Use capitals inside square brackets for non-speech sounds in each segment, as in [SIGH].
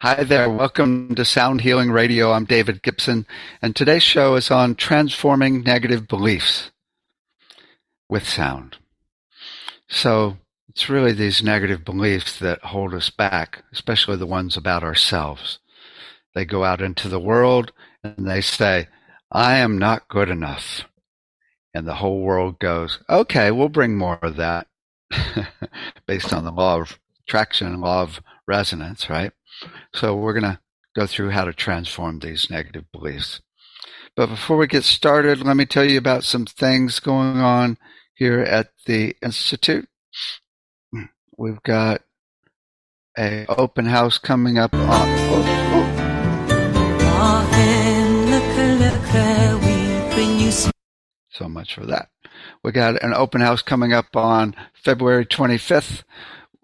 Hi there. Welcome to Sound Healing Radio. I'm David Gibson, and today's show is on transforming negative beliefs with sound. So it's really these negative beliefs that hold us back, especially the ones about ourselves. They go out into the world and they say, I am not good enough. And the whole world goes, okay, we'll bring more of that [LAUGHS] based on the law of attraction, and law of resonance, right? So we're going to go through how to transform these negative beliefs. But before we get started, let me tell you about some things going on here at the Institute. We've got a open house coming up on. Oh, oh. So much for that. We got an open house coming up on February 25th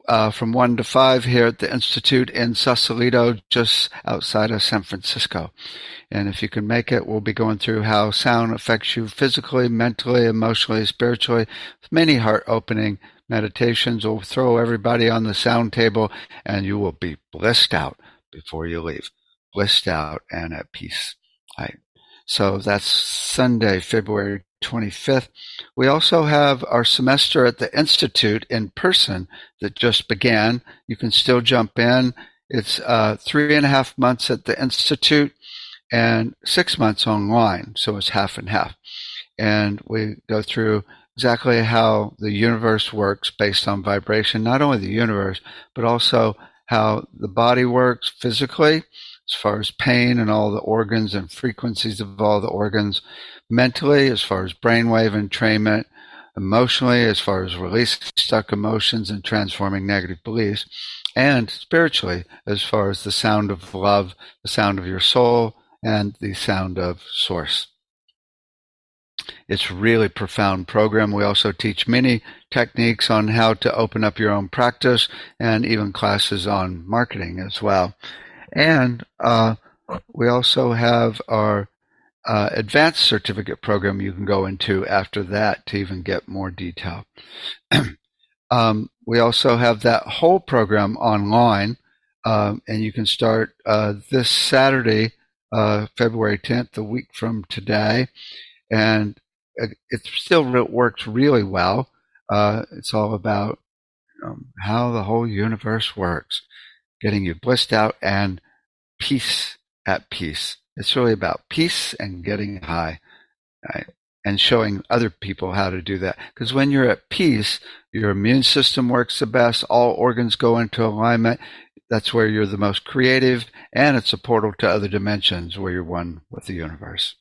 uh, from 1 to 5 here at the Institute in Sausalito, just outside of San Francisco. And if you can make it, we'll be going through how sound affects you physically, mentally, emotionally, spiritually, many heart opening meditations. We'll throw everybody on the sound table and you will be blissed out before you leave. Blissed out and at peace. So that's Sunday, February 25th. We also have our semester at the Institute in person that just began. You can still jump in. It's uh, three and a half months at the Institute and six months online. So it's half and half. And we go through exactly how the universe works based on vibration, not only the universe, but also how the body works physically as far as pain and all the organs and frequencies of all the organs, mentally as far as brainwave entrainment, emotionally as far as releasing stuck emotions and transforming negative beliefs, and spiritually as far as the sound of love, the sound of your soul, and the sound of source. It's really profound program. We also teach many techniques on how to open up your own practice and even classes on marketing as well. And uh, we also have our uh, advanced certificate program you can go into after that to even get more detail. [CLEARS THROAT] um, we also have that whole program online, um, and you can start uh, this Saturday, uh, February 10th, a week from today. And it still works really well. Uh, it's all about um, how the whole universe works getting you blissed out and peace at peace. It's really about peace and getting high right? and showing other people how to do that. Because when you're at peace, your immune system works the best, all organs go into alignment. That's where you're the most creative, and it's a portal to other dimensions where you're one with the universe.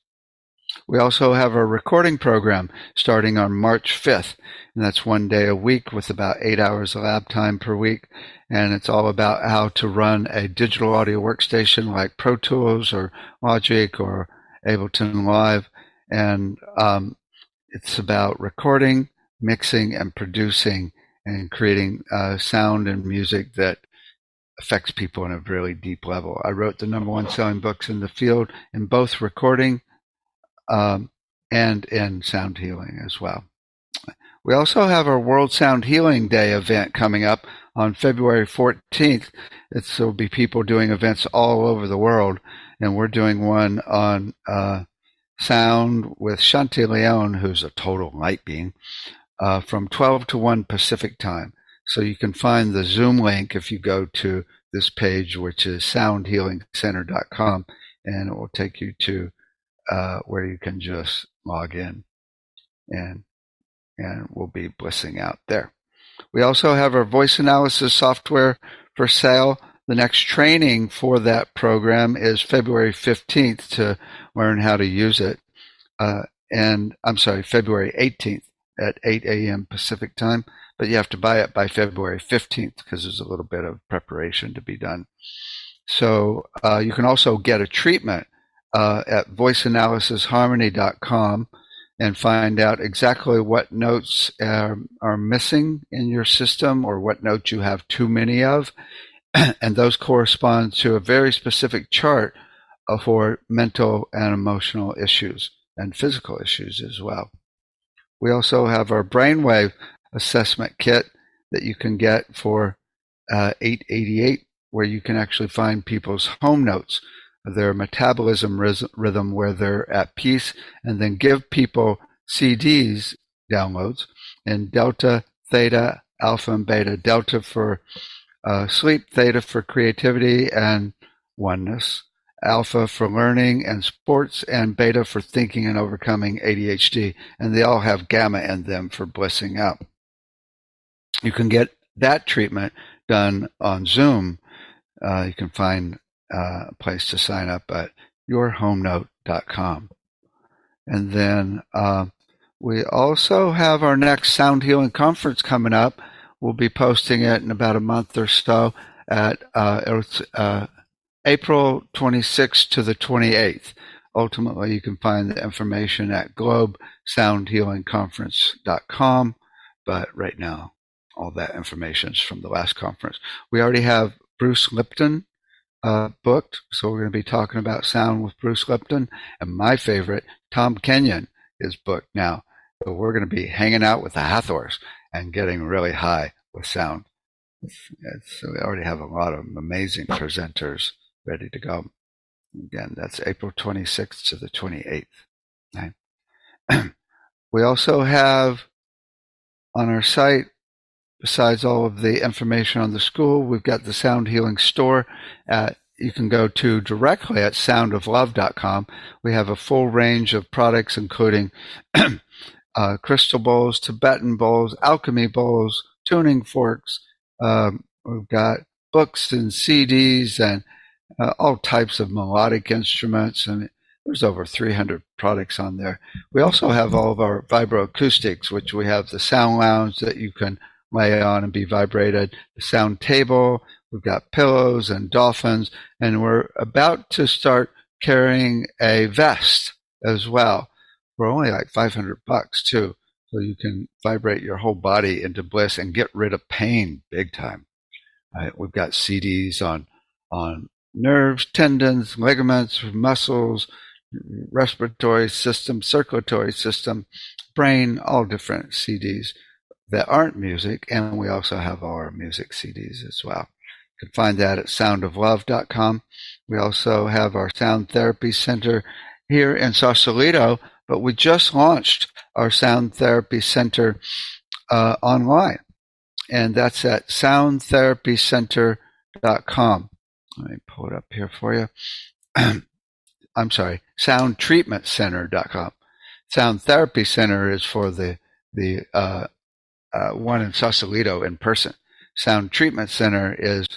We also have a recording program starting on March 5th, and that's one day a week with about eight hours of lab time per week. And it's all about how to run a digital audio workstation like Pro Tools or Logic or Ableton Live. And um, it's about recording, mixing, and producing and creating uh, sound and music that affects people on a really deep level. I wrote the number one selling books in the field in both recording um, and in sound healing as well. We also have our World Sound Healing Day event coming up on February 14th. It's, there'll be people doing events all over the world, and we're doing one on uh, sound with Shanti Leon, who's a total light being, uh, from 12 to 1 Pacific time. So you can find the Zoom link if you go to this page, which is soundhealingcenter.com, and it will take you to uh, where you can just log in and and we'll be blissing out there. We also have our voice analysis software for sale. The next training for that program is February 15th to learn how to use it. Uh, and I'm sorry, February 18th at 8 a.m. Pacific time. But you have to buy it by February 15th because there's a little bit of preparation to be done. So uh, you can also get a treatment uh, at voiceanalysisharmony.com and find out exactly what notes are, are missing in your system or what notes you have too many of. [CLEARS THROAT] and those correspond to a very specific chart for mental and emotional issues and physical issues as well. We also have our brainwave assessment kit that you can get for uh, 888 where you can actually find people's home notes, their metabolism rhythm where they're at peace, and then give people CDs downloads in delta, theta, alpha, and beta. Delta for uh, sleep, theta for creativity and oneness, alpha for learning and sports, and beta for thinking and overcoming ADHD. And they all have gamma in them for blissing out. You can get that treatment done on Zoom. Uh, you can find uh, place to sign up at yourhomenote.com. And then uh, we also have our next Sound Healing Conference coming up. We'll be posting it in about a month or so at uh, uh, April 26th to the 28th. Ultimately, you can find the information at globalsoundhealingconference.com. But right now, all that information is from the last conference. We already have Bruce Lipton uh, booked, so we're going to be talking about sound with Bruce Lipton. And my favorite, Tom Kenyon, is booked now. So we're going to be hanging out with the Hathors and getting really high with sound. We already have a lot of amazing presenters ready to go. Again, that's April 26th to the 28th. Right? [CLEARS THROAT] we also have on our site, besides all of the information on the school, we've got the Sound Healing Store at you can go to directly at soundoflove.com. We have a full range of products, including [CLEARS THROAT] uh, crystal bowls, Tibetan bowls, alchemy bowls, tuning forks. Um, we've got books and CDs and uh, all types of melodic instruments. and there's over 300 products on there. We also have all of our vibroacoustics, which we have the sound lounge that you can lay on and be vibrated, sound table. We've got pillows and dolphins, and we're about to start carrying a vest as well We're only like 500 bucks too. So you can vibrate your whole body into bliss and get rid of pain big time. Right? We've got CDs on, on nerves, tendons, ligaments, muscles, respiratory system, circulatory system, brain, all different CDs that aren't music. And we also have our music CDs as well. You can find that at soundoflove.com. We also have our sound therapy center here in Sausalito but we just launched our Sound Therapy Center uh, online, and that's at soundtherapycenter.com. Let me pull it up here for you. [CLEARS THROAT] I'm sorry, soundtreatmentcenter.com. Sound Therapy Center is for the the uh, uh, one in Sausalito in person. Sound Treatment Center is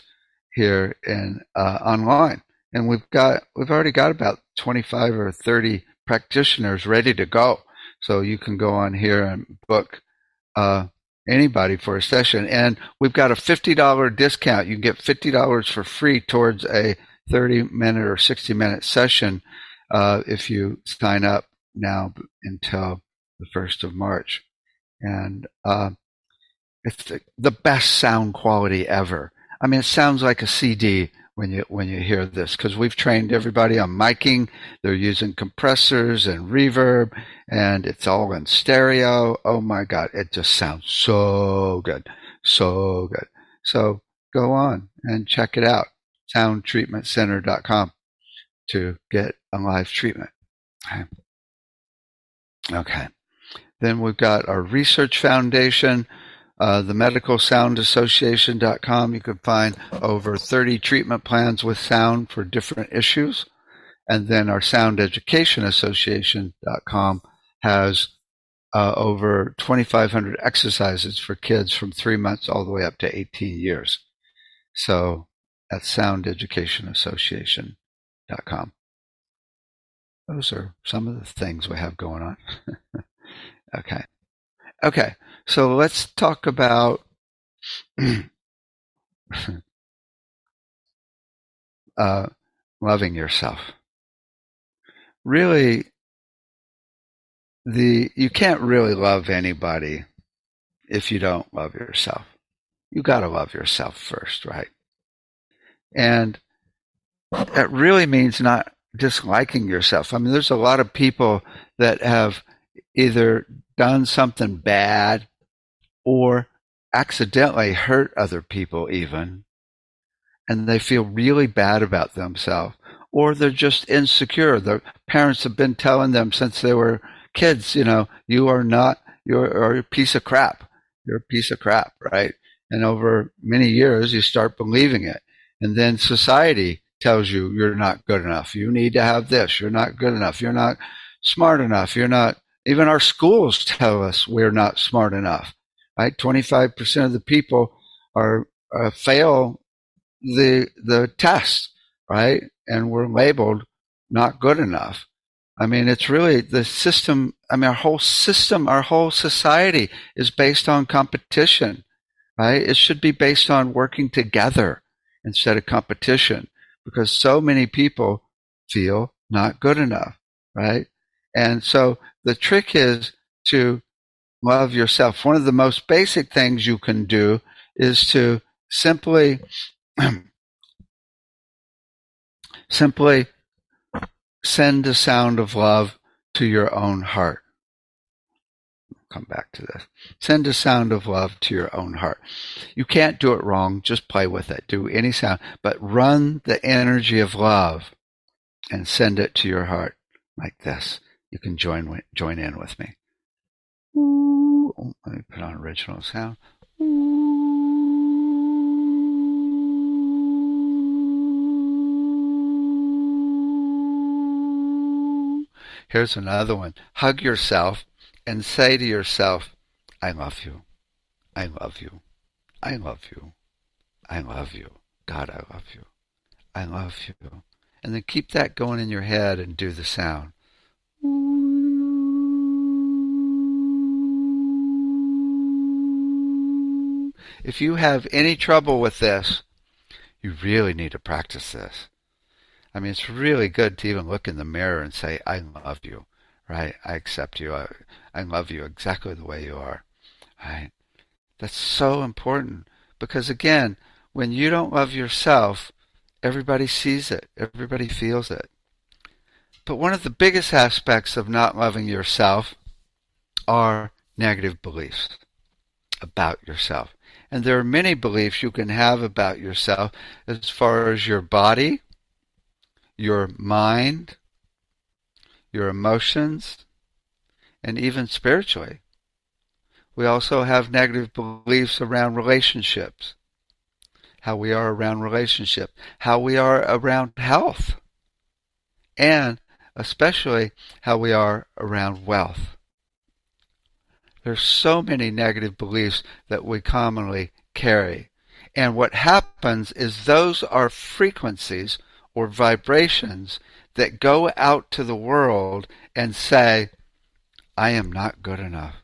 here in uh, online, and we've got we've already got about 25 or 30 practitioners ready to go. So you can go on here and book uh, anybody for a session. And we've got a $50 discount. You can get $50 for free towards a 30 minute or 60 minute session uh, if you sign up now until the 1st of March. And uh, it's the, best sound quality ever. I mean, it sounds like a CD when you when you hear this because we've trained everybody on miking. They're using compressors and reverb, and it's all in stereo. Oh my god, it just sounds so good, so good. So go on and check it out. Soundtreatmentcenter.com to get a live treatment. Okay. okay. Then we've got our research foundation uh, the Medical Sound Association.com. You can find over 30 treatment plans with sound for different issues. And then our Sound Education Association.com has uh, over 2,500 exercises for kids from three months all the way up to 18 years. So that's Sound Education Association.com. Those are some of the things we have going on. [LAUGHS] okay. Okay, so let's talk about [CLEARS THROAT] uh, loving yourself. Really, the you can't really love anybody if you don't love yourself. You got to love yourself first, right? And that really means not disliking yourself. I mean, there's a lot of people that have either done something bad or accidentally hurt other people even and they feel really bad about themselves or they're just insecure. Their parents have been telling them since they were kids, you know, you are not, you're a piece of crap. You're a piece of crap, right? And over many years, you start believing it. And then society tells you you're not good enough. You need to have this. You're not good enough. You're not smart enough. You're not, even our schools tell us we're not smart enough, right? 25% of the people are, uh, fail the, the test, right? And we're labeled not good enough. I mean, it's really the system. I mean, our whole system, our whole society is based on competition, right? It should be based on working together instead of competition because so many people feel not good enough, right? And so the trick is to love yourself. One of the most basic things you can do is to simply, [CLEARS THROAT] simply send a sound of love to your own heart. Come back to this. Send a sound of love to your own heart. You can't do it wrong. Just play with it. Do any sound, but run the energy of love and send it to your heart like this. You can join join in with me. Let me put on original sound. Here's another one. Hug yourself and say to yourself, I love you. I love you. I love you. I love you. God, I love you. I love you. And then keep that going in your head and do the sound. If you have any trouble with this, you really need to practice this. I mean, it's really good to even look in the mirror and say, I love you, right? I accept you. I, I love you exactly the way you are, right? That's so important because, again, when you don't love yourself, everybody sees it, everybody feels it. But one of the biggest aspects of not loving yourself are negative beliefs about yourself. And there are many beliefs you can have about yourself as far as your body, your mind, your emotions, and even spiritually. We also have negative beliefs around relationships, how we are around relationships, how we are around health, and especially how we are around wealth. There's so many negative beliefs that we commonly carry. And what happens is those are frequencies or vibrations that go out to the world and say, I am not good enough.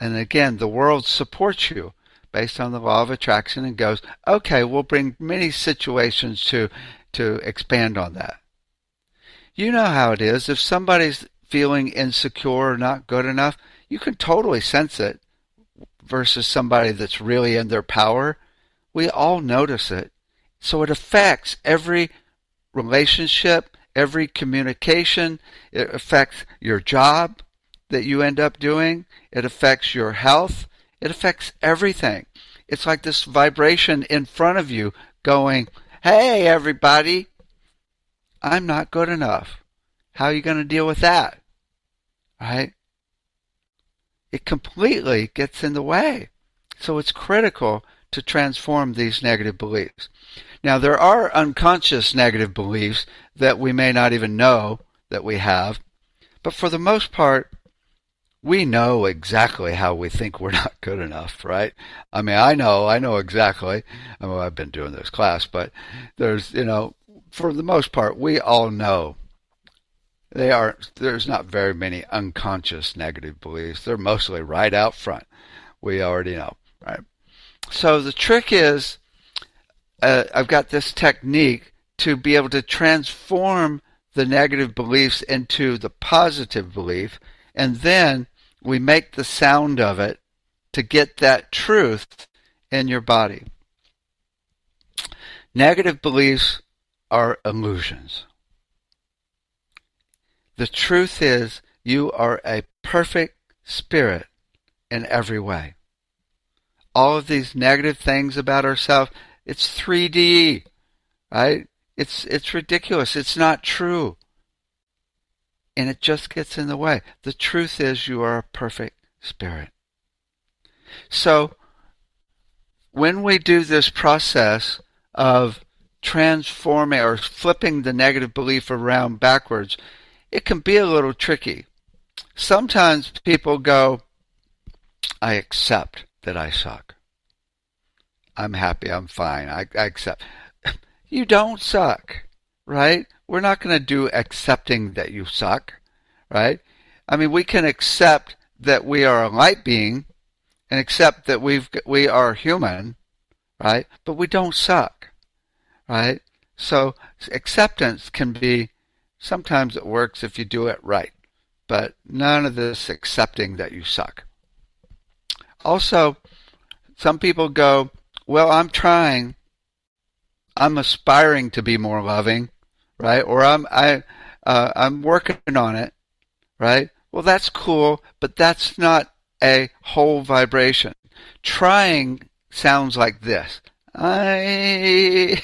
And again, the world supports you based on the law of attraction and goes, okay, we'll bring many situations to, to expand on that. You know how it is. If somebody's feeling insecure or not good enough, you can totally sense it versus somebody that's really in their power. We all notice it. So it affects every relationship, every communication. It affects your job that you end up doing. It affects your health. It affects everything. It's like this vibration in front of you going, Hey, everybody, I'm not good enough. How are you going to deal with that? Right? It completely gets in the way. So it's critical to transform these negative beliefs. Now, there are unconscious negative beliefs that we may not even know that we have, but for the most part, we know exactly how we think we're not good enough, right? I mean, I know, I know exactly. I mean, I've been doing this class, but there's, you know, for the most part, we all know they are. There's not very many unconscious negative beliefs. They're mostly right out front. We already know, right? So the trick is, uh, I've got this technique to be able to transform the negative beliefs into the positive belief, and then we make the sound of it to get that truth in your body. Negative beliefs are illusions. The truth is, you are a perfect spirit in every way all of these negative things about ourselves, It's 3D, right? It's it's ridiculous. It's not true. And it just gets in the way. The truth is you are a perfect spirit. So when we do this process of transforming or flipping the negative belief around backwards, it can be a little tricky. Sometimes people go, I accept that I suck. I'm happy, I'm fine, I, I accept. [LAUGHS] You don't suck, right? We're not going to do accepting that you suck, right? I mean, we can accept that we are a light being and accept that we've we are human, right? But we don't suck, right? So acceptance can be sometimes it works if you do it right, but none of this accepting that you suck. Also, some people go, "Well, I'm trying. I'm aspiring to be more loving, right? Or I'm I uh, I'm working on it, right? Well, that's cool, but that's not a whole vibration. Trying sounds like this. I,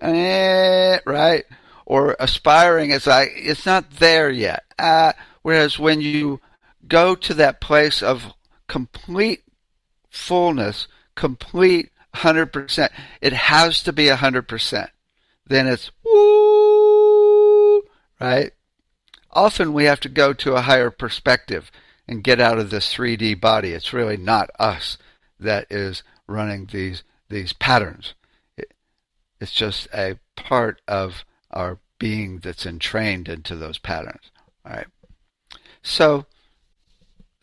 [LAUGHS] right? Or aspiring is like, it's not there yet. Uh, whereas when you go to that place of complete fullness, complete 100%, it has to be 100%. Then it's woo, right? Often we have to go to a higher perspective and get out of this 3D body. It's really not us that is running these these patterns. It, it's just a part of our being that's entrained into those patterns. All right. So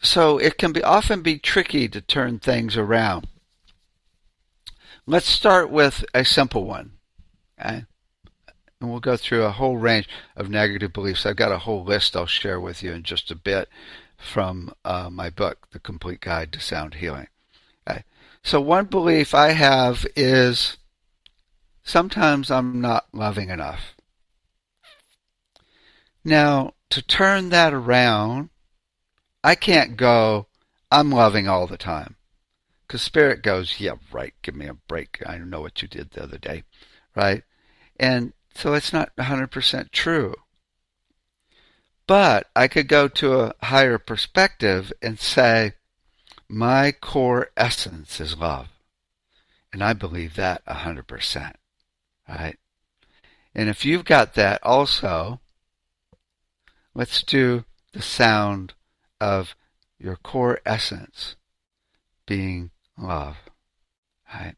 so it can be often be tricky to turn things around. Let's start with a simple one. Okay? And we'll go through a whole range of negative beliefs. I've got a whole list I'll share with you in just a bit from uh, my book, The Complete Guide to Sound Healing. Okay. So, one belief I have is sometimes I'm not loving enough. Now, to turn that around, I can't go, I'm loving all the time. Because Spirit goes, yeah, right, give me a break. I know what you did the other day, right? And so it's not 100% true. But I could go to a higher perspective and say, my core essence is love. And I believe that 100%. Right? And if you've got that also, let's do the sound of your core essence being love. Right?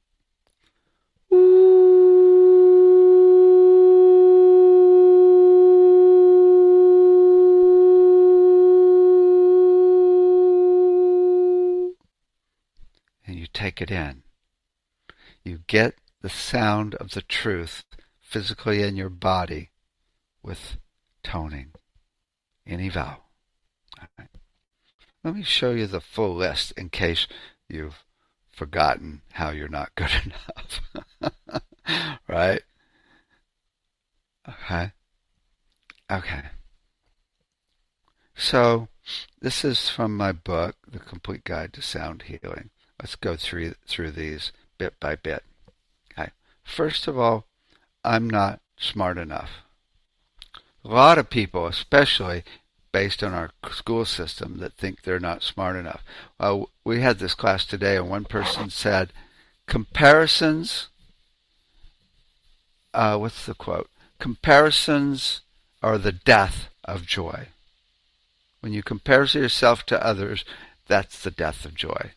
And you take it in. You get the sound of the truth physically in your body with toning. Any vowel. Let me show you the full list in case you've forgotten how you're not good [LAUGHS] enough. right? Okay. Okay. So, this is from my book, The Complete Guide to Sound Healing. Let's go through through these bit by bit. Okay. First of all, I'm not smart enough. A lot of people, especially based on our school system, that think they're not smart enough. Uh, we had this class today, and one person said, "Comparisons." Uh, what's the quote? Comparisons are the death of joy. When you compare yourself to others, that's the death of joy.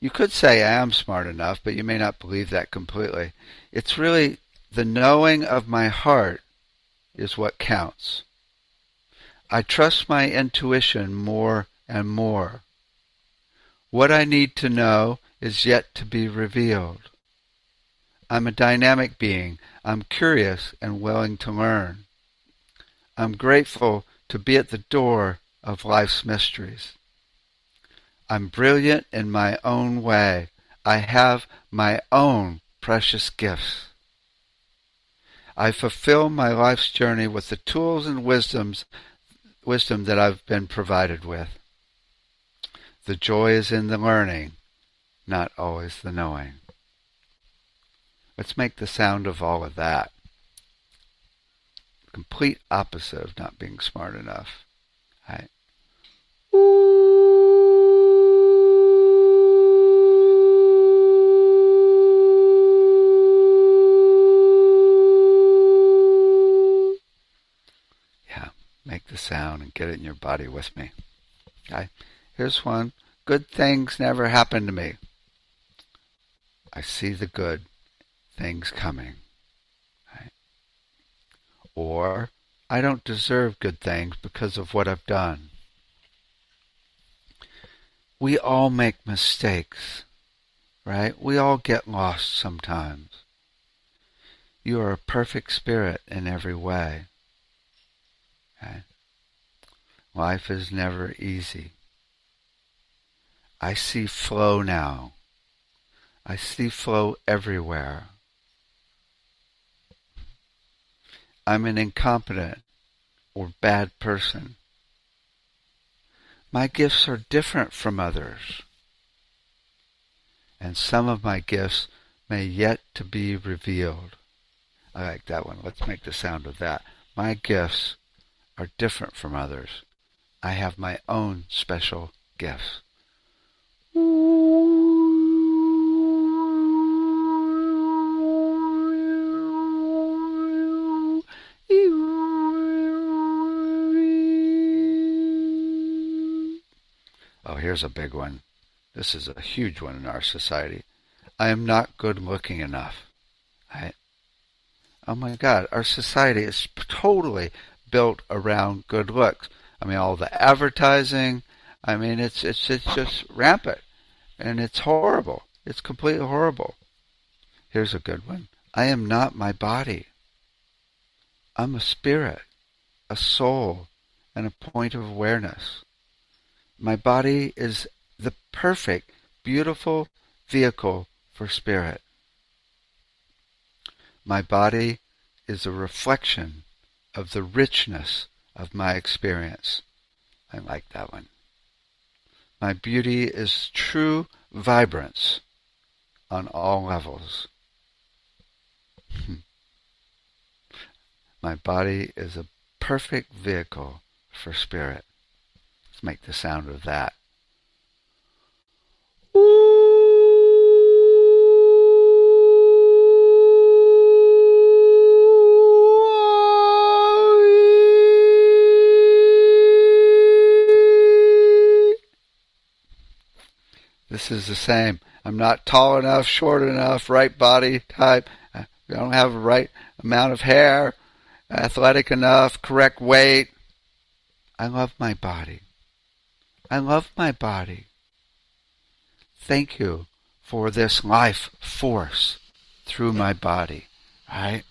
You could say I am smart enough, but you may not believe that completely. It's really the knowing of my heart is what counts. I trust my intuition more and more. What I need to know is yet to be revealed. I'm a dynamic being. I'm curious and willing to learn. I'm grateful to be at the door of life's mysteries. I'm brilliant in my own way. I have my own precious gifts. I fulfill my life's journey with the tools and wisdoms, wisdom that I've been provided with. The joy is in the learning, not always the knowing. Let's make the sound of all of that. Complete opposite of not being smart enough. Right? Make the sound and get it in your body with me. Okay? Here's one. Good things never happen to me. I see the good things coming. Right? Or I don't deserve good things because of what I've done. We all make mistakes, right? We all get lost sometimes. You are a perfect spirit in every way. Okay? Life is never easy. I see flow now. I see flow everywhere. I'm an incompetent or bad person. My gifts are different from others. And some of my gifts may yet to be revealed. I like that one. Let's make the sound of that. My gifts are different from others. I have my own special gifts. Oh, here's a big one. This is a huge one in our society. I am not good looking enough. I, oh my God, our society is totally built around good looks. I mean, all the advertising. I mean, it's it's it's just rampant, and it's horrible. It's completely horrible. Here's a good one. I am not my body. I'm a spirit, a soul, and a point of awareness. My body is the perfect, beautiful vehicle for spirit. My body is a reflection of the richness of my experience. I like that one. My beauty is true vibrance on all levels. Hmm. My body is a perfect vehicle for spirit. Let's make the sound of that. This is the same. I'm not tall enough, short enough, right body type. I don't have the right amount of hair, athletic enough, correct weight. I love my body. I love my body. Thank you for this life force through my body. Right?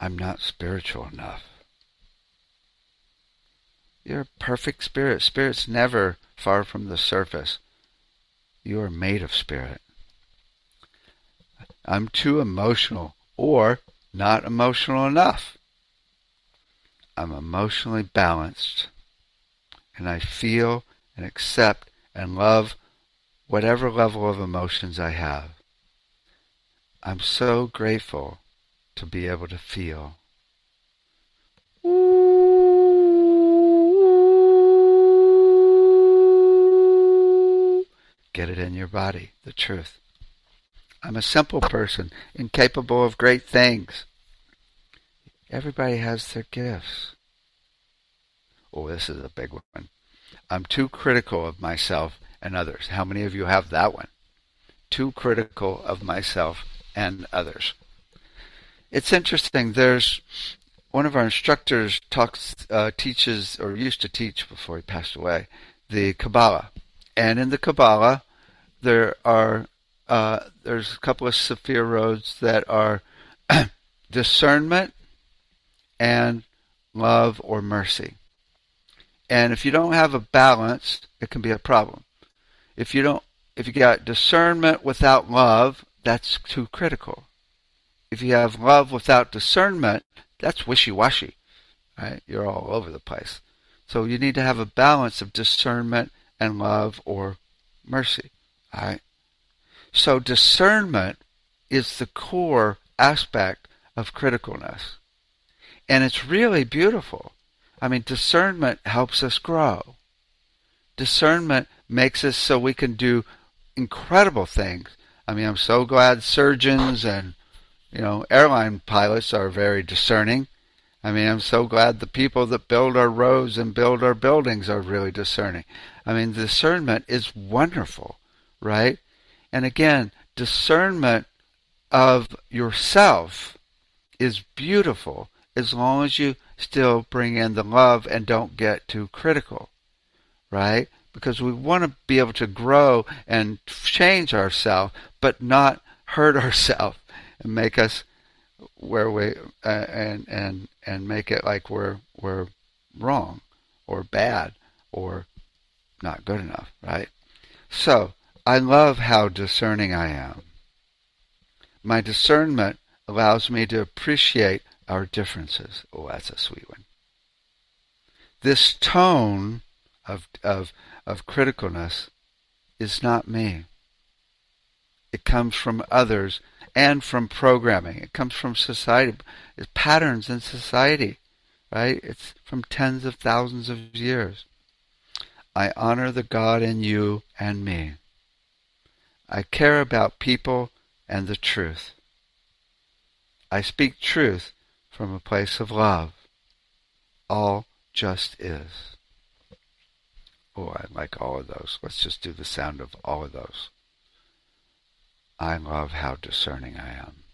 I'm not spiritual enough. You're a perfect spirit. Spirit's never far from the surface. You are made of spirit. I'm too emotional or not emotional enough. I'm emotionally balanced and I feel and accept and love whatever level of emotions I have. I'm so grateful to be able to feel. Get it in your body, the truth. I'm a simple person, incapable of great things. Everybody has their gifts. Oh, this is a big one. I'm too critical of myself and others. How many of you have that one? Too critical of myself and others. It's interesting. There's one of our instructors talks, uh, teaches, or used to teach before he passed away, the Kabbalah. And in the Kabbalah, there are uh, there's a couple of roads that are [CLEARS THROAT] discernment and love or mercy. And if you don't have a balance, it can be a problem. If you don't, if you got discernment without love, that's too critical. If you have love without discernment, that's wishy-washy. Right? You're all over the place. So you need to have a balance of discernment and love or mercy. Right? So discernment is the core aspect of criticalness. And it's really beautiful. I mean, discernment helps us grow. Discernment makes us so we can do incredible things. I mean, I'm so glad surgeons and, you know, airline pilots are very discerning. I mean, I'm so glad the people that build our roads and build our buildings are really discerning. I mean, discernment is wonderful, right? And again, discernment of yourself is beautiful as long as you still bring in the love and don't get too critical, right? Because we want to be able to grow and change ourselves, but not hurt [LAUGHS] ourselves and make us where we uh, and and and make it like we're we're wrong or bad or not good enough, right? So I love how discerning I am. My discernment allows me to appreciate our differences. Oh, that's a sweet one. This tone of of of criticalness is not me. It comes from others and from programming. It comes from society. It's patterns in society, right? It's from tens of thousands of years. I honor the God in you and me. I care about people and the truth. I speak truth from a place of love. All just is. Oh, I like all of those. Let's just do the sound of all of those. I love how discerning I am.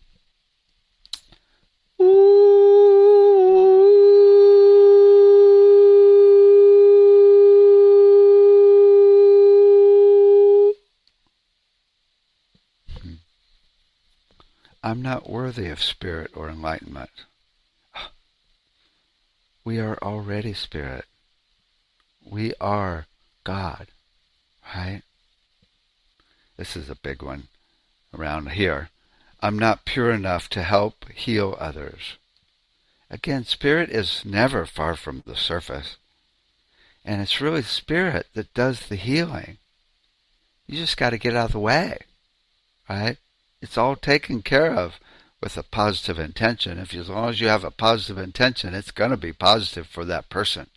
I'm not worthy of spirit or enlightenment. We are already spirit. We are God, right? This is a big one around here. I'm not pure enough to help heal others. Again, spirit is never far from the surface. And it's really spirit that does the healing. You just got to get out of the way, right? It's all taken care of with a positive intention. If as long as you have a positive intention, it's going to be positive for that person.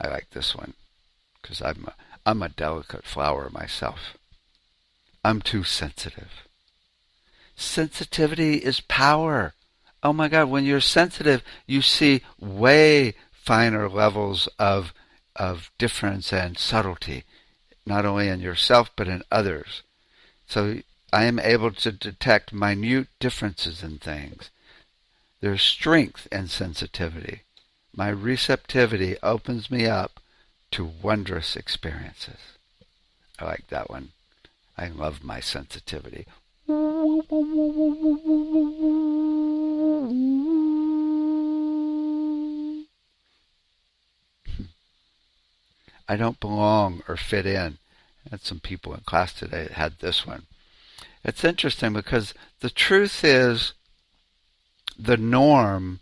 I like this one because I'm a, I'm a delicate flower myself. I'm too sensitive. Sensitivity is power. Oh my God, when you're sensitive, you see way finer levels of, of difference and subtlety, not only in yourself, but in others. So I am able to detect minute differences in things. There's strength in sensitivity. My receptivity opens me up to wondrous experiences. I like that one. I love my sensitivity. [LAUGHS] I don't belong or fit in. Had some people in class today that had this one. It's interesting because the truth is the norm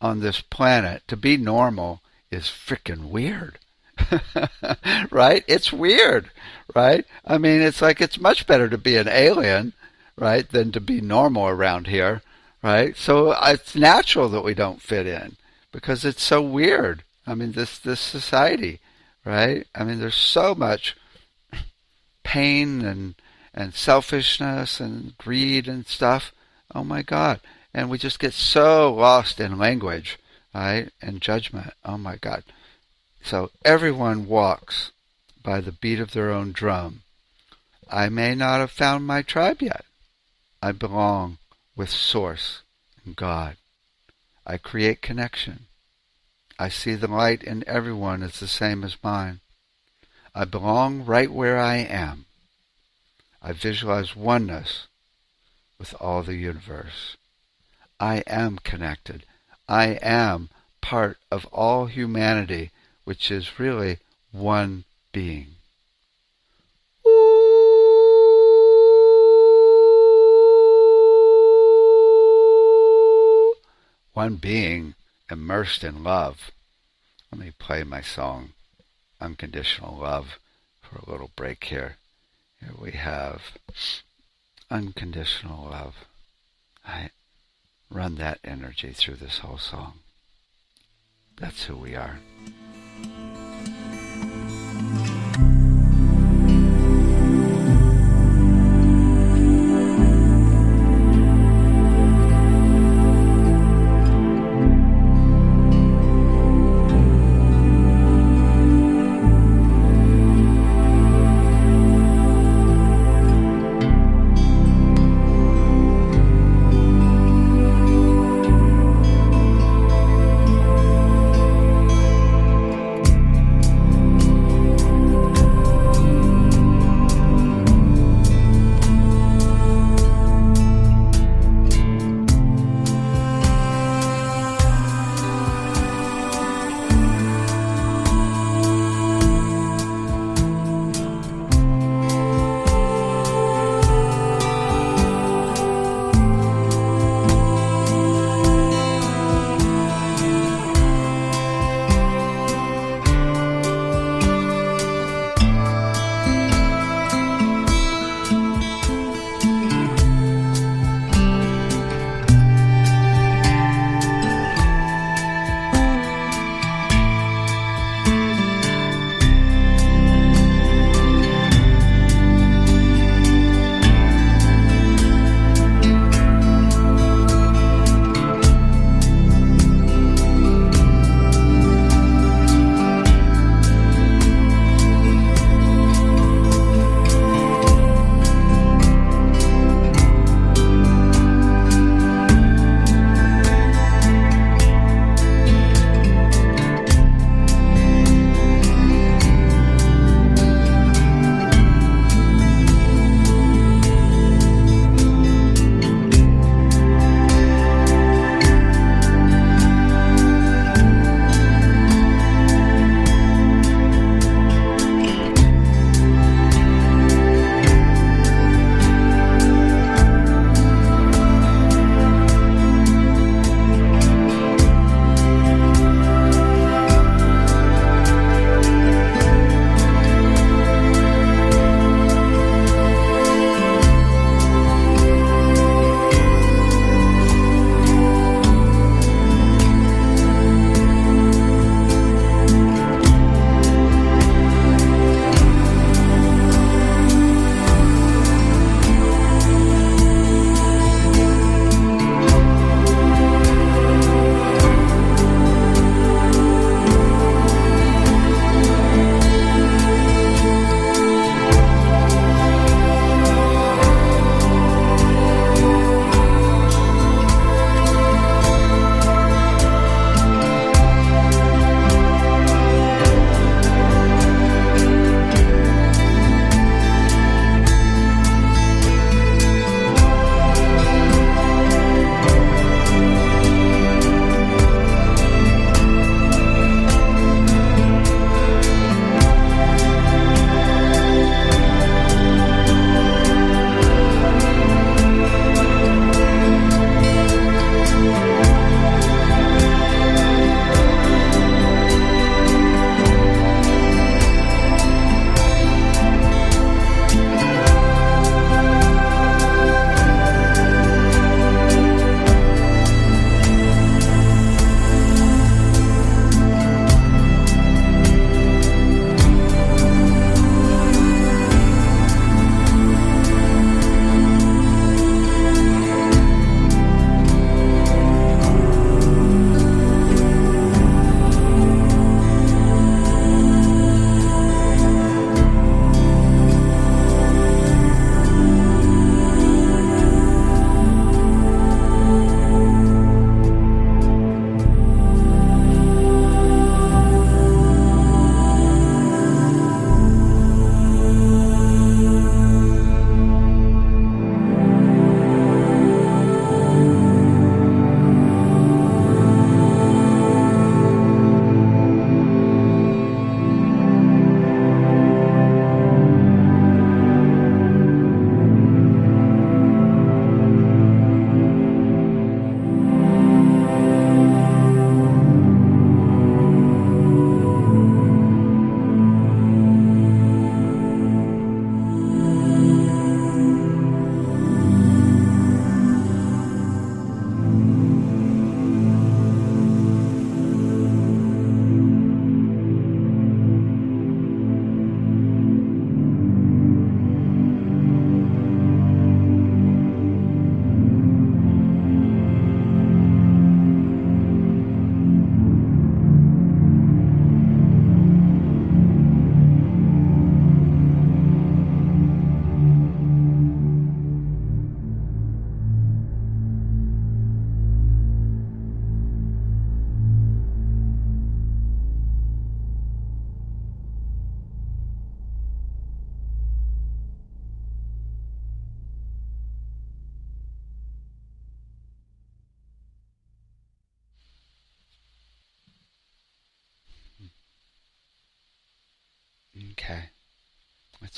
on this planet, to be normal, is freaking weird. [LAUGHS] right? It's weird, right? I mean, it's like it's much better to be an alien, right, than to be normal around here, right? So uh, it's natural that we don't fit in because it's so weird. I mean, this this society, right? I mean, there's so much pain and and selfishness and greed and stuff. Oh my God! And we just get so lost in language, right, and judgment. Oh my God! So everyone walks by the beat of their own drum. I may not have found my tribe yet. I belong with Source and God. I create connection. I see the light in everyone as the same as mine. I belong right where I am. I visualize oneness with all the universe. I am connected. I am part of all humanity which is really one being. One being immersed in love. Let me play my song, Unconditional Love, for a little break here. Here we have unconditional love. I run that energy through this whole song. That's who we are.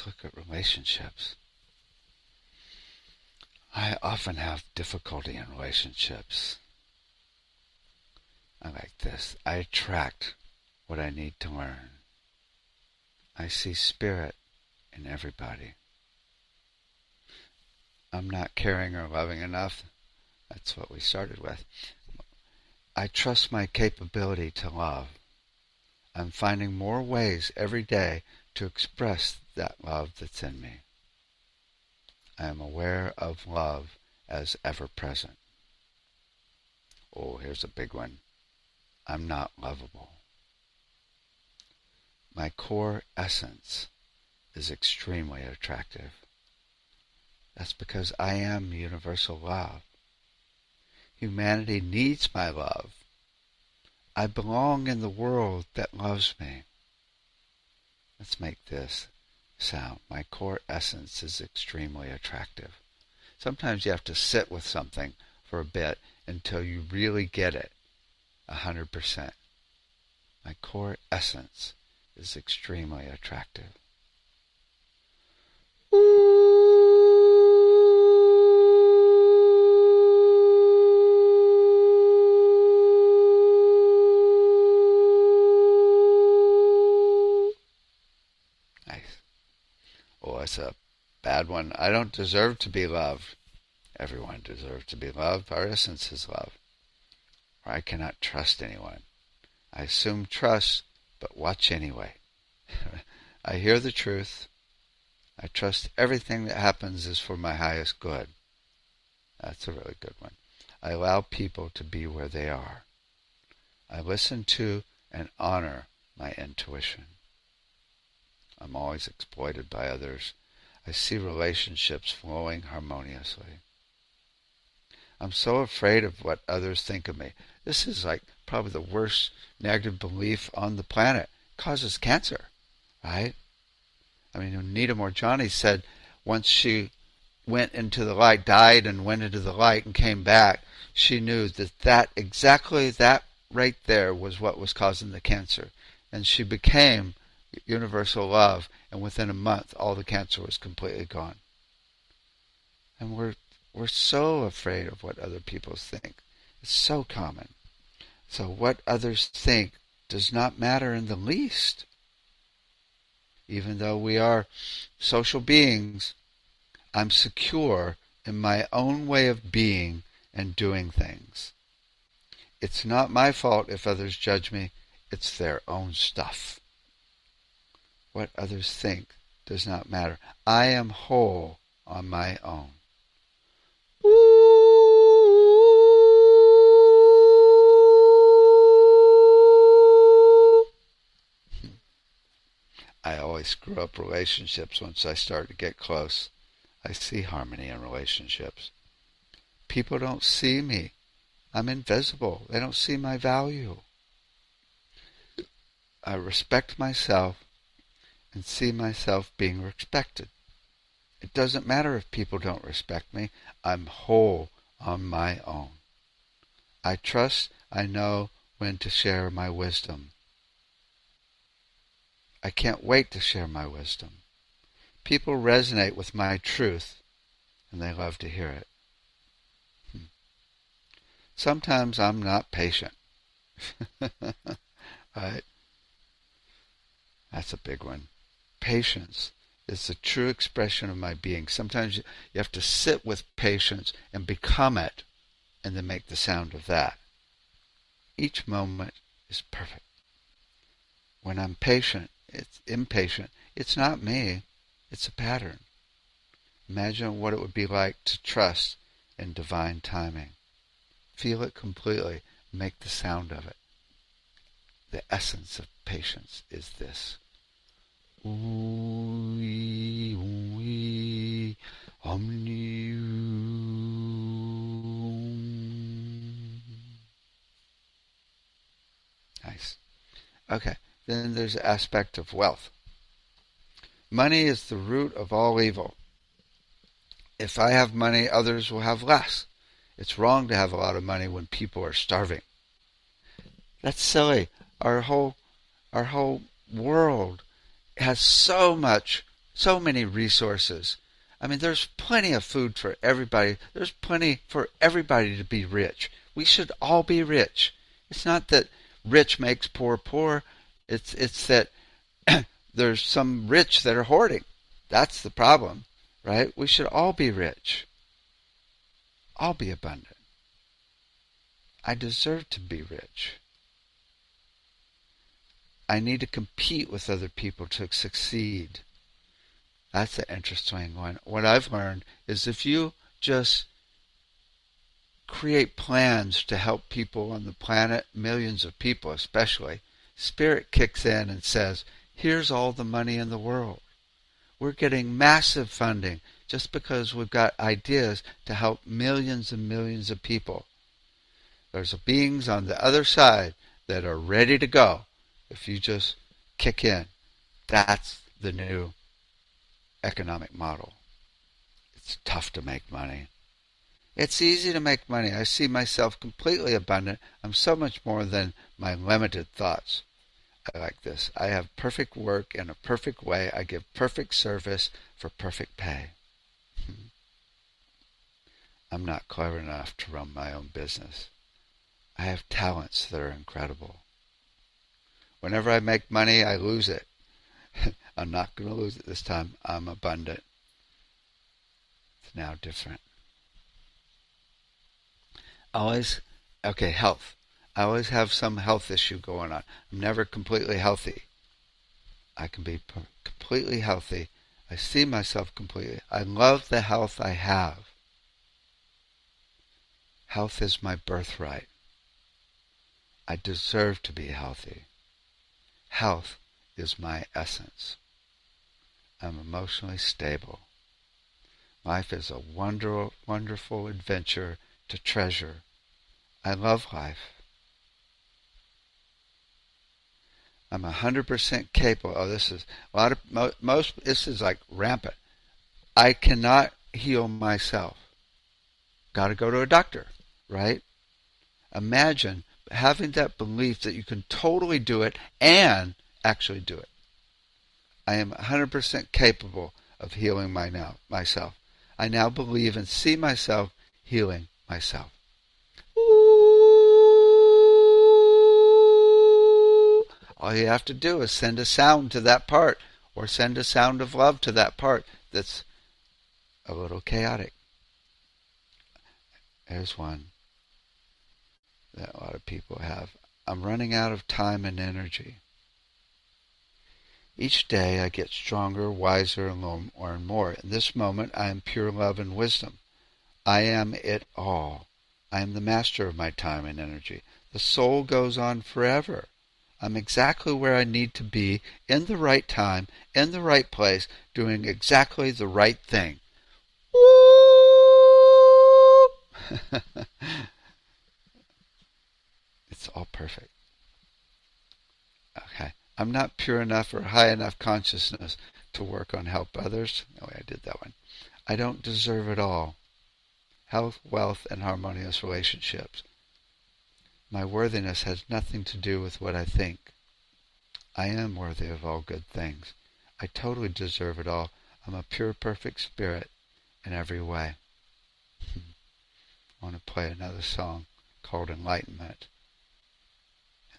Let's look at relationships. I often have difficulty in relationships. I like this. I attract what I need to learn. I see spirit in everybody. I'm not caring or loving enough. That's what we started with. I trust my capability to love. I'm finding more ways every day to express that love that's in me. I am aware of love as ever present. Oh, here's a big one. I'm not lovable. My core essence is extremely attractive. That's because I am universal love. Humanity needs my love. I belong in the world that loves me. Let's make this sound. My core essence is extremely attractive. Sometimes you have to sit with something for a bit until you really get it a hundred percent. My core essence is extremely attractive. It's oh, a bad one. I don't deserve to be loved. Everyone deserves to be loved. Our essence is love. Or I cannot trust anyone. I assume trust, but watch anyway. [LAUGHS] I hear the truth. I trust everything that happens is for my highest good. That's a really good one. I allow people to be where they are. I listen to and honor my intuition. I'm always exploited by others. I see relationships flowing harmoniously. I'm so afraid of what others think of me. This is like probably the worst negative belief on the planet. It causes cancer, right? I mean, Anita Moorjani said once she went into the light, died and went into the light and came back, she knew that that exactly that right there was what was causing the cancer. And she became universal love, and within a month, all the cancer was completely gone. And we're we're so afraid of what other people think. It's so common. So what others think does not matter in the least. Even though we are social beings, I'm secure in my own way of being and doing things. It's not my fault if others judge me, it's their own stuff. What others think does not matter. I am whole on my own. I always screw up relationships once I start to get close. I see harmony in relationships. People don't see me. I'm invisible. They don't see my value. I respect myself and see myself being respected. It doesn't matter if people don't respect me. I'm whole on my own. I trust I know when to share my wisdom. I can't wait to share my wisdom. People resonate with my truth, and they love to hear it. Hmm. Sometimes I'm not patient. [LAUGHS] right? That's a big one patience is the true expression of my being. Sometimes you have to sit with patience and become it and then make the sound of that. Each moment is perfect. When I'm patient, it's impatient. It's not me. It's a pattern. Imagine what it would be like to trust in divine timing. Feel it completely. Make the sound of it. The essence of patience is this. Ui, ui, Nice. Okay, then there's the aspect of wealth. Money is the root of all evil. If I have money, others will have less. It's wrong to have a lot of money when people are starving. That's silly. Our whole our whole world has so much so many resources. I mean, there's plenty of food for everybody. There's plenty for everybody to be rich. We should all be rich. It's not that rich makes poor poor. It's it's that [CLEARS THROAT] there's some rich that are hoarding. That's the problem, right? We should all be rich. All be abundant. I deserve to be rich. I need to compete with other people to succeed. That's an interesting one. What I've learned is if you just create plans to help people on the planet, millions of people especially, Spirit kicks in and says, here's all the money in the world. We're getting massive funding just because we've got ideas to help millions and millions of people. There's beings on the other side that are ready to go if you just kick in. That's the new economic model. It's tough to make money. It's easy to make money. I see myself completely abundant. I'm so much more than my limited thoughts. I like this. I have perfect work in a perfect way. I give perfect service for perfect pay. Hmm. I'm not clever enough to run my own business. I have talents that are incredible. Whenever I make money, I lose it. [LAUGHS] I'm not going to lose it this time. I'm abundant. It's now different. Always, okay, health. I always have some health issue going on. I'm never completely healthy. I can be completely healthy. I see myself completely. I love the health I have. Health is my birthright. I deserve to be healthy. Health is my essence. I'm emotionally stable. Life is a wonder, wonderful adventure to treasure. I love life. I'm 100% capable. Oh, this is a lot of most. This is like rampant. I cannot heal myself. Got to go to a doctor, right? Imagine having that belief that you can totally do it and actually do it. I am 100% capable of healing my now, myself. I now believe and see myself healing myself. All you have to do is send a sound to that part or send a sound of love to that part that's a little chaotic. There's one that a lot of people have. I'm running out of time and energy. Each day I get stronger, wiser, and more and more. In this moment I am pure love and wisdom. I am it all. I am the master of my time and energy. The soul goes on forever. I'm exactly where I need to be, in the right time, in the right place, doing exactly the right thing. [LAUGHS] it's all perfect. Okay. I'm not pure enough or high enough consciousness to work on help others. Oh, I did that one. I don't deserve it all. Health, wealth, and harmonious relationships. My worthiness has nothing to do with what I think. I am worthy of all good things. I totally deserve it all. I'm a pure, perfect spirit in every way. [LAUGHS] I want to play another song called Enlightenment,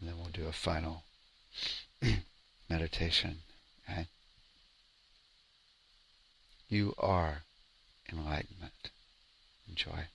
and then we'll do a final [CLEARS THROAT] meditation. You are enlightenment. Enjoy.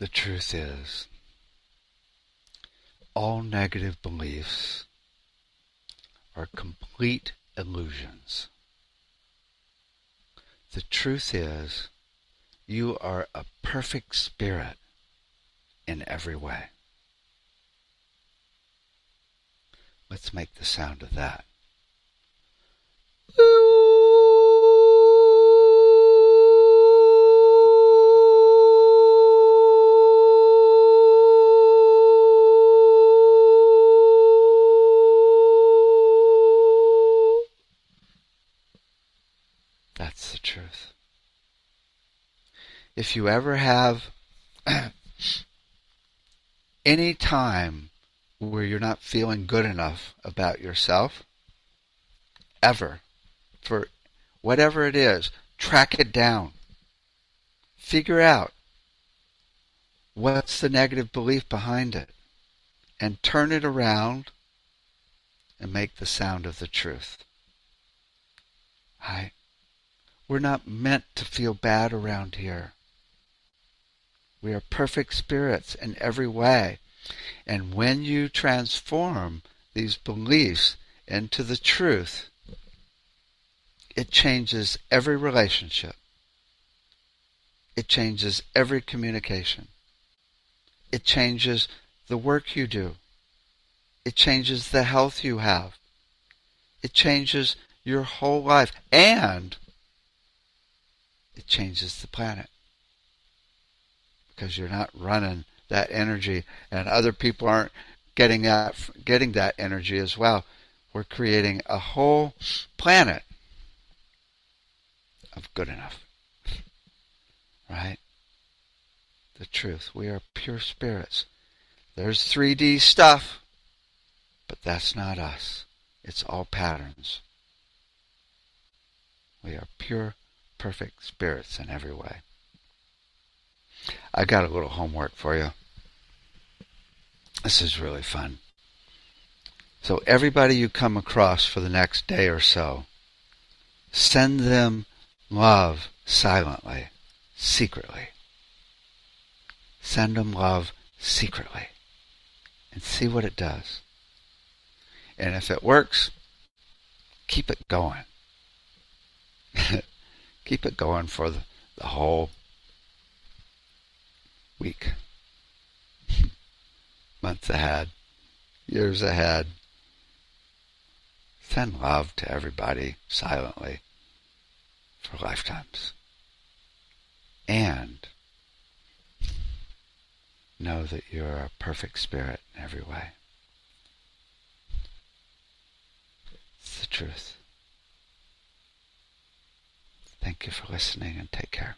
The truth is, all negative beliefs are complete illusions. The truth is, you are a perfect spirit in every way. Let's make the sound of that. That's the truth. If you ever have [CLEARS THROAT] any time where you're not feeling good enough about yourself, ever, for whatever it is, track it down. Figure out what's the negative belief behind it and turn it around and make the sound of the truth. Right? We're not meant to feel bad around here. We are perfect spirits in every way. And when you transform these beliefs into the truth, it changes every relationship. It changes every communication. It changes the work you do. It changes the health you have. It changes your whole life. And it changes the planet. Because you're not running that energy and other people aren't getting that getting that energy as well. We're creating a whole planet of good enough. [LAUGHS] Right? The truth. We are pure spirits. There's 3D stuff, but that's not us. It's all patterns. We are pure, perfect spirits in every way. I got a little homework for you. This is really fun. So, everybody you come across for the next day or so, send them love silently, secretly. Send them love secretly and see what it does. And if it works, keep it going. [LAUGHS] keep it going for the, whole week, [LAUGHS] months ahead, years ahead. Send love to everybody silently for lifetimes. And know that you're a perfect spirit in every way. It's the truth. Thank you for listening and take care.